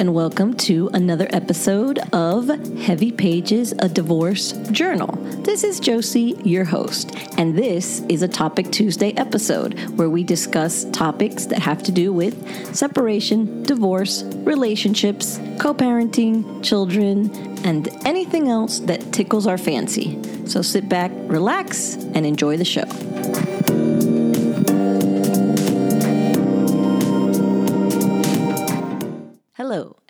and welcome to another episode of Heavy Pages, a Divorce Journal. This is Josie, your host, and this is a Topic Tuesday episode where we discuss topics that have to do with separation, divorce, relationships, co parenting, children, and anything else that tickles our fancy. So sit back, relax, and enjoy the show.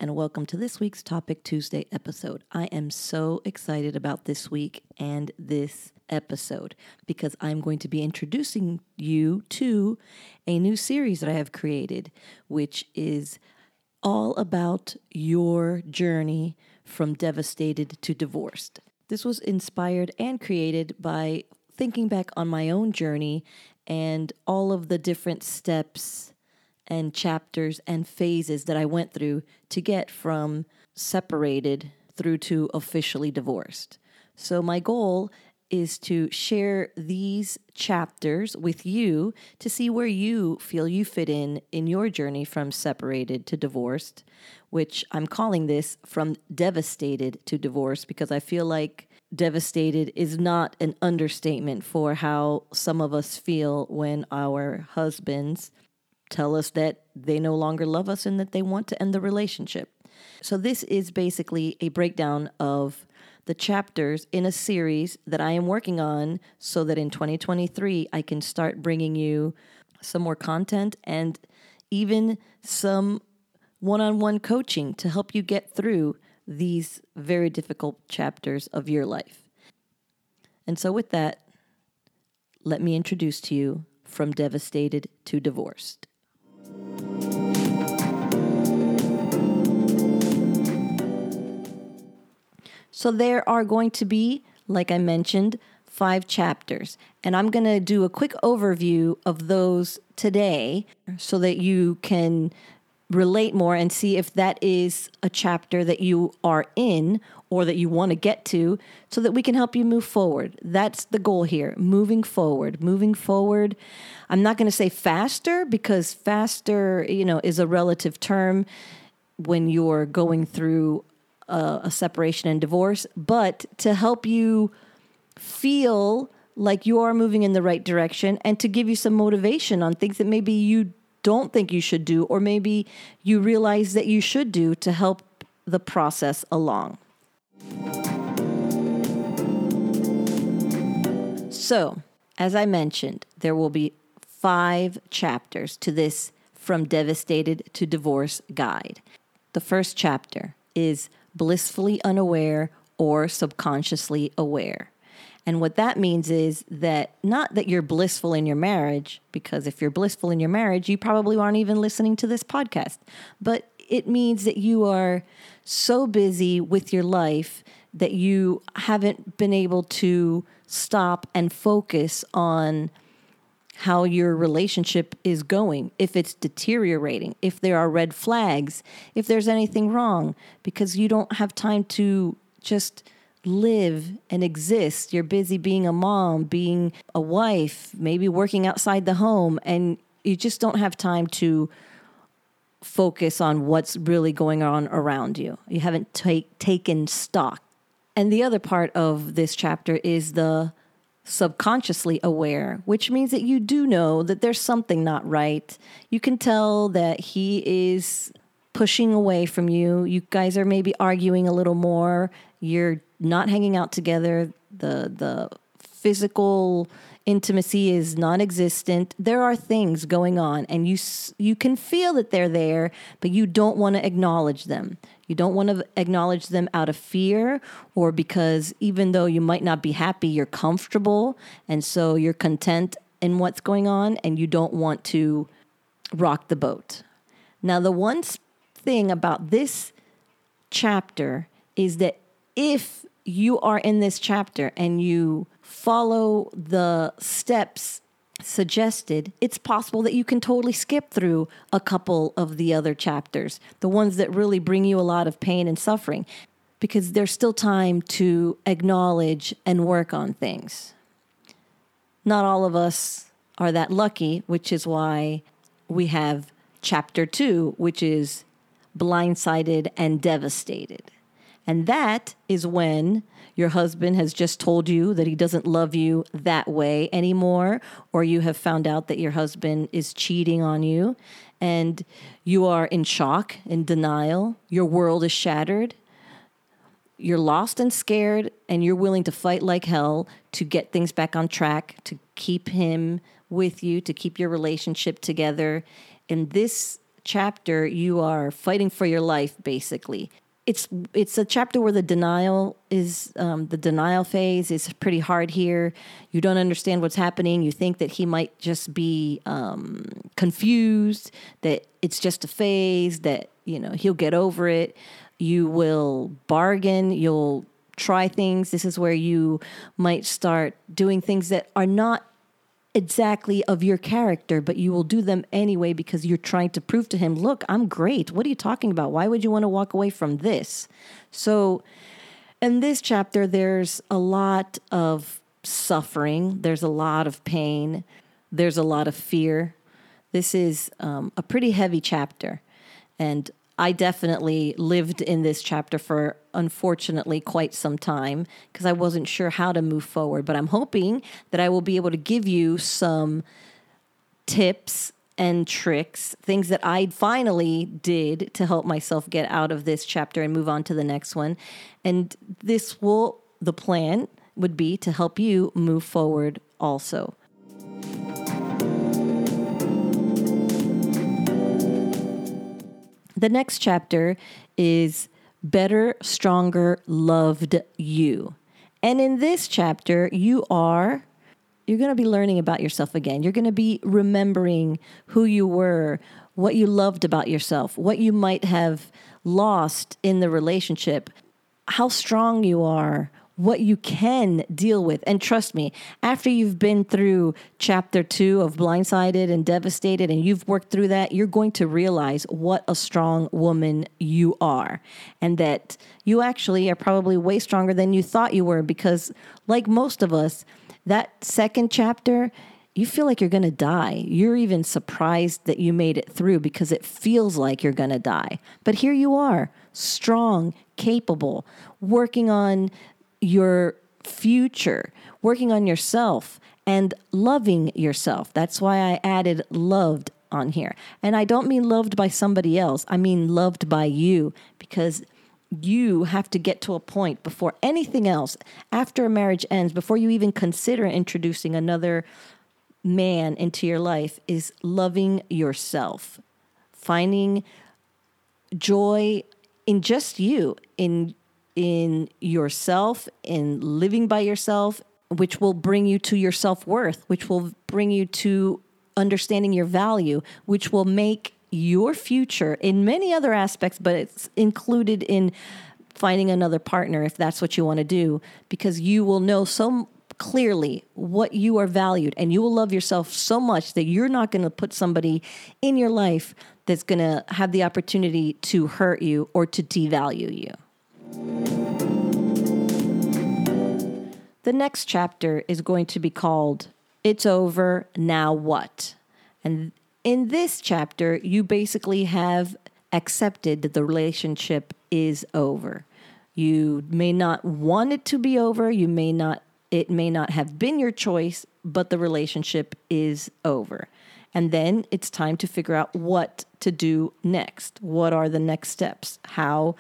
And welcome to this week's Topic Tuesday episode. I am so excited about this week and this episode because I'm going to be introducing you to a new series that I have created, which is all about your journey from devastated to divorced. This was inspired and created by thinking back on my own journey and all of the different steps and chapters and phases that I went through to get from separated through to officially divorced. So, my goal is to share these chapters with you to see where you feel you fit in in your journey from separated to divorced, which I'm calling this from devastated to divorce because I feel like devastated is not an understatement for how some of us feel when our husbands tell us that they no longer love us and that they want to end the relationship. So, this is basically a breakdown of the chapters in a series that I am working on so that in 2023 I can start bringing you some more content and even some one on one coaching to help you get through these very difficult chapters of your life. And so, with that, let me introduce to you From Devastated to Divorced. So there are going to be, like I mentioned, five chapters. And I'm going to do a quick overview of those today so that you can relate more and see if that is a chapter that you are in or that you want to get to so that we can help you move forward. That's the goal here, moving forward. Moving forward. I'm not going to say faster because faster, you know, is a relative term when you're going through a, a separation and divorce, but to help you feel like you are moving in the right direction and to give you some motivation on things that maybe you don't think you should do, or maybe you realize that you should do to help the process along. So, as I mentioned, there will be five chapters to this From Devastated to Divorce guide. The first chapter is blissfully unaware or subconsciously aware. And what that means is that not that you're blissful in your marriage, because if you're blissful in your marriage, you probably aren't even listening to this podcast, but it means that you are so busy with your life that you haven't been able to stop and focus on how your relationship is going, if it's deteriorating, if there are red flags, if there's anything wrong, because you don't have time to just live and exist. You're busy being a mom, being a wife, maybe working outside the home, and you just don't have time to focus on what's really going on around you. You haven't take, taken stock. And the other part of this chapter is the subconsciously aware, which means that you do know that there's something not right. You can tell that he is pushing away from you. You guys are maybe arguing a little more. You're not hanging out together. The the physical intimacy is non-existent. There are things going on and you you can feel that they're there, but you don't want to acknowledge them. You don't want to acknowledge them out of fear or because even though you might not be happy, you're comfortable and so you're content in what's going on and you don't want to rock the boat. Now, the one thing about this chapter is that if you are in this chapter and you follow the steps suggested, it's possible that you can totally skip through a couple of the other chapters, the ones that really bring you a lot of pain and suffering, because there's still time to acknowledge and work on things. Not all of us are that lucky, which is why we have chapter two, which is blindsided and devastated. And that is when your husband has just told you that he doesn't love you that way anymore, or you have found out that your husband is cheating on you, and you are in shock, in denial, your world is shattered, you're lost and scared, and you're willing to fight like hell to get things back on track, to keep him with you, to keep your relationship together. In this chapter, you are fighting for your life, basically. It's it's a chapter where the denial is um, the denial phase is pretty hard here. You don't understand what's happening. You think that he might just be um, confused, that it's just a phase, that you know he'll get over it. You will bargain. You'll try things. This is where you might start doing things that are not exactly of your character, but you will do them anyway because you're trying to prove to him, look, I'm great. What are you talking about? Why would you want to walk away from this? So, in this chapter, there's a lot of suffering, there's a lot of pain, there's a lot of fear. This is um, a pretty heavy chapter. And I definitely lived in this chapter for unfortunately quite some time because I wasn't sure how to move forward. But I'm hoping that I will be able to give you some tips and tricks, things that I finally did to help myself get out of this chapter and move on to the next one. And this will, the plan would be to help you move forward also. The next chapter is Better, Stronger, Loved You. And in this chapter, you are you're going to be learning about yourself again. You're going to be remembering who you were, what you loved about yourself, what you might have lost in the relationship, how strong you are, what you can deal with. And trust me, after you've been through chapter two of Blindsided and Devastated and you've worked through that, you're going to realize what a strong woman you are. And that you actually are probably way stronger than you thought you were because, like most of us, that second chapter, you feel like you're going to die. You're even surprised that you made it through because it feels like you're going to die. But here you are, strong, capable, working on your future, working on yourself and loving yourself. That's why I added loved on here. And I don't mean loved by somebody else, I mean loved by you because you have to get to a point before anything else, after a marriage ends, before you even consider introducing another man into your life, is loving yourself, finding joy in just you, in in yourself, in living by yourself, which will bring you to your self worth, which will bring you to understanding your value, which will make your future in many other aspects, but it's included in finding another partner if that's what you want to do, because you will know so clearly what you are valued and you will love yourself so much that you're not going to put somebody in your life that's going to have the opportunity to hurt you or to devalue you. The next chapter is going to be called It's Over, Now What? And in this chapter, you basically have accepted that the relationship is over. You may not want it to be over, you may not it may not have been your choice, but the relationship is over. And then it's time to figure out what to do next. What are the next steps? How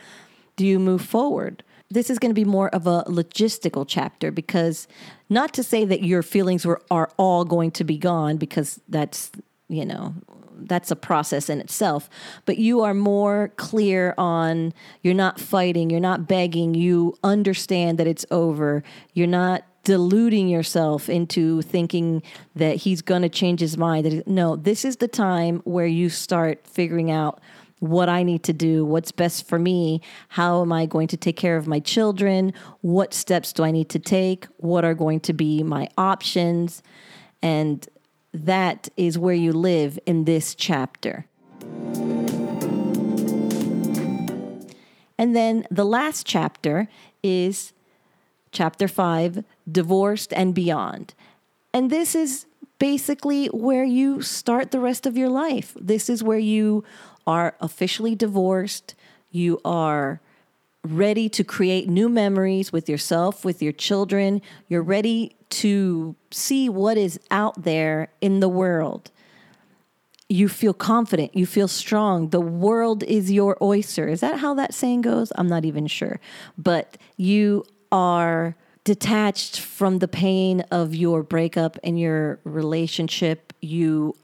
do you move forward? This is going to be more of a logistical chapter because not to say that your feelings were are all going to be gone because that's, you know, that's a process in itself, but you are more clear on you're not fighting, you're not begging, you understand that it's over. You're not deluding yourself into thinking that he's going to change his mind. No, this is the time where you start figuring out what I need to do, what's best for me, how am I going to take care of my children, what steps do I need to take, what are going to be my options. And that is where you live in this chapter. And then the last chapter is chapter five Divorced and Beyond. And this is basically where you start the rest of your life. This is where you are officially divorced. You are ready to create new memories with yourself, with your children. You're ready to see what is out there in the world. You feel confident, you feel strong. The world is your oyster. Is that how that saying goes? I'm not even sure. But you are detached from the pain of your breakup and your relationship. You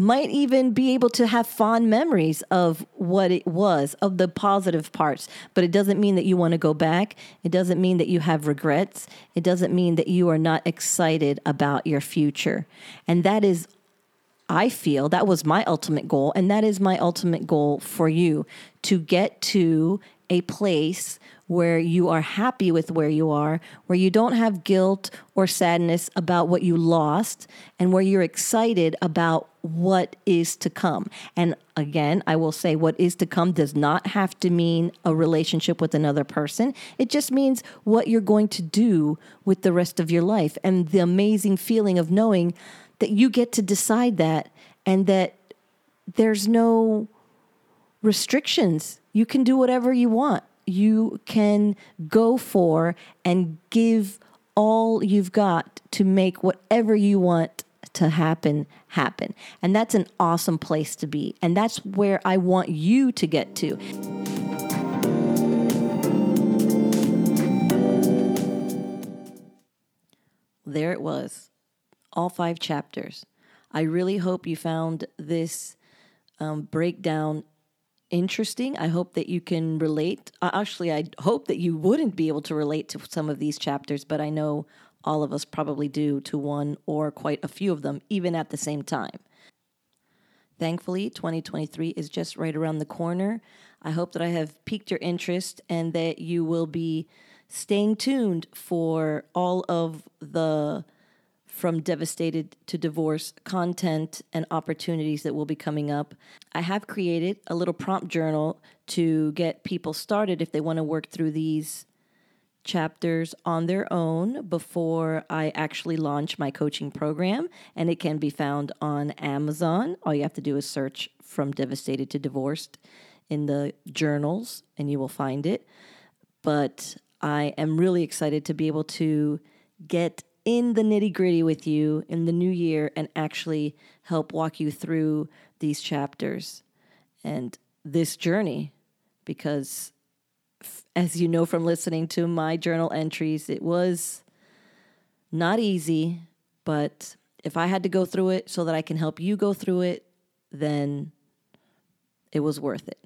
might even be able to have fond memories of what it was, of the positive parts. But it doesn't mean that you want to go back. It doesn't mean that you have regrets. It doesn't mean that you are not excited about your future. And that is, I feel, that was my ultimate goal. And that is my ultimate goal for you to get to a place where you are happy with where you are, where you don't have guilt or sadness about what you lost, and where you're excited about what is to come. And again, I will say what is to come does not have to mean a relationship with another person. It just means what you're going to do with the rest of your life and the amazing feeling of knowing that you get to decide that and that there's no restrictions. You can do whatever you want you can go for and give all you've got to make whatever you want to happen happen. And that's an awesome place to be. And that's where I want you to get to. There it was, all five chapters. I really hope you found this um, breakdown interesting. I hope that you can relate. Uh, actually, I hope that you wouldn't be able to relate to some of these chapters, but I know all of us probably do to one or quite a few of them, even at the same time. Thankfully, 2023 is just right around the corner. I hope that I have piqued your interest and that you will be staying tuned for all of the from devastated to divorce content and opportunities that will be coming up. I have created a little prompt journal to get people started if they want to work through these chapters on their own before I actually launch my coaching program. And it can be found on Amazon. All you have to do is search From Devastated to Divorced in the journals, and you will find it. But I am really excited to be able to get in the nitty gritty with you in the new year and actually help walk you through these chapters and this journey because as you know from listening to my journal entries it was not easy but if i had to go through it so that i can help you go through it then it was worth it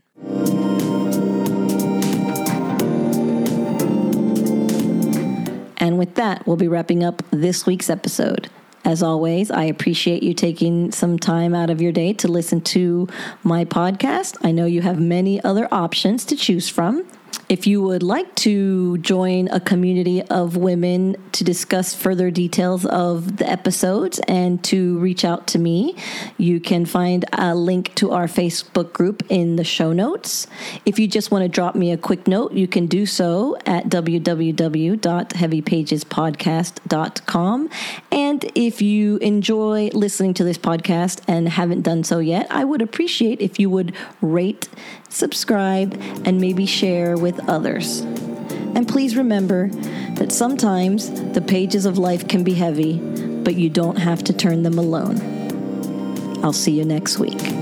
And with that, we'll be wrapping up this week's episode. As always, I appreciate you taking some time out of your day to listen to my podcast. I know you have many other options to choose from. If you would like to join a community of women to discuss further details of the episodes and to reach out to me, you can find a link to our Facebook group in the show notes. If you just want to drop me a quick note, you can do so at www.heavypagespodcast.com. And if you enjoy listening to this podcast and haven't done so yet, I would appreciate if you would rate subscribe, and maybe share others. And please remember that sometimes the pages of life can be heavy, but you don't have to turn them alone. I'll see you next week.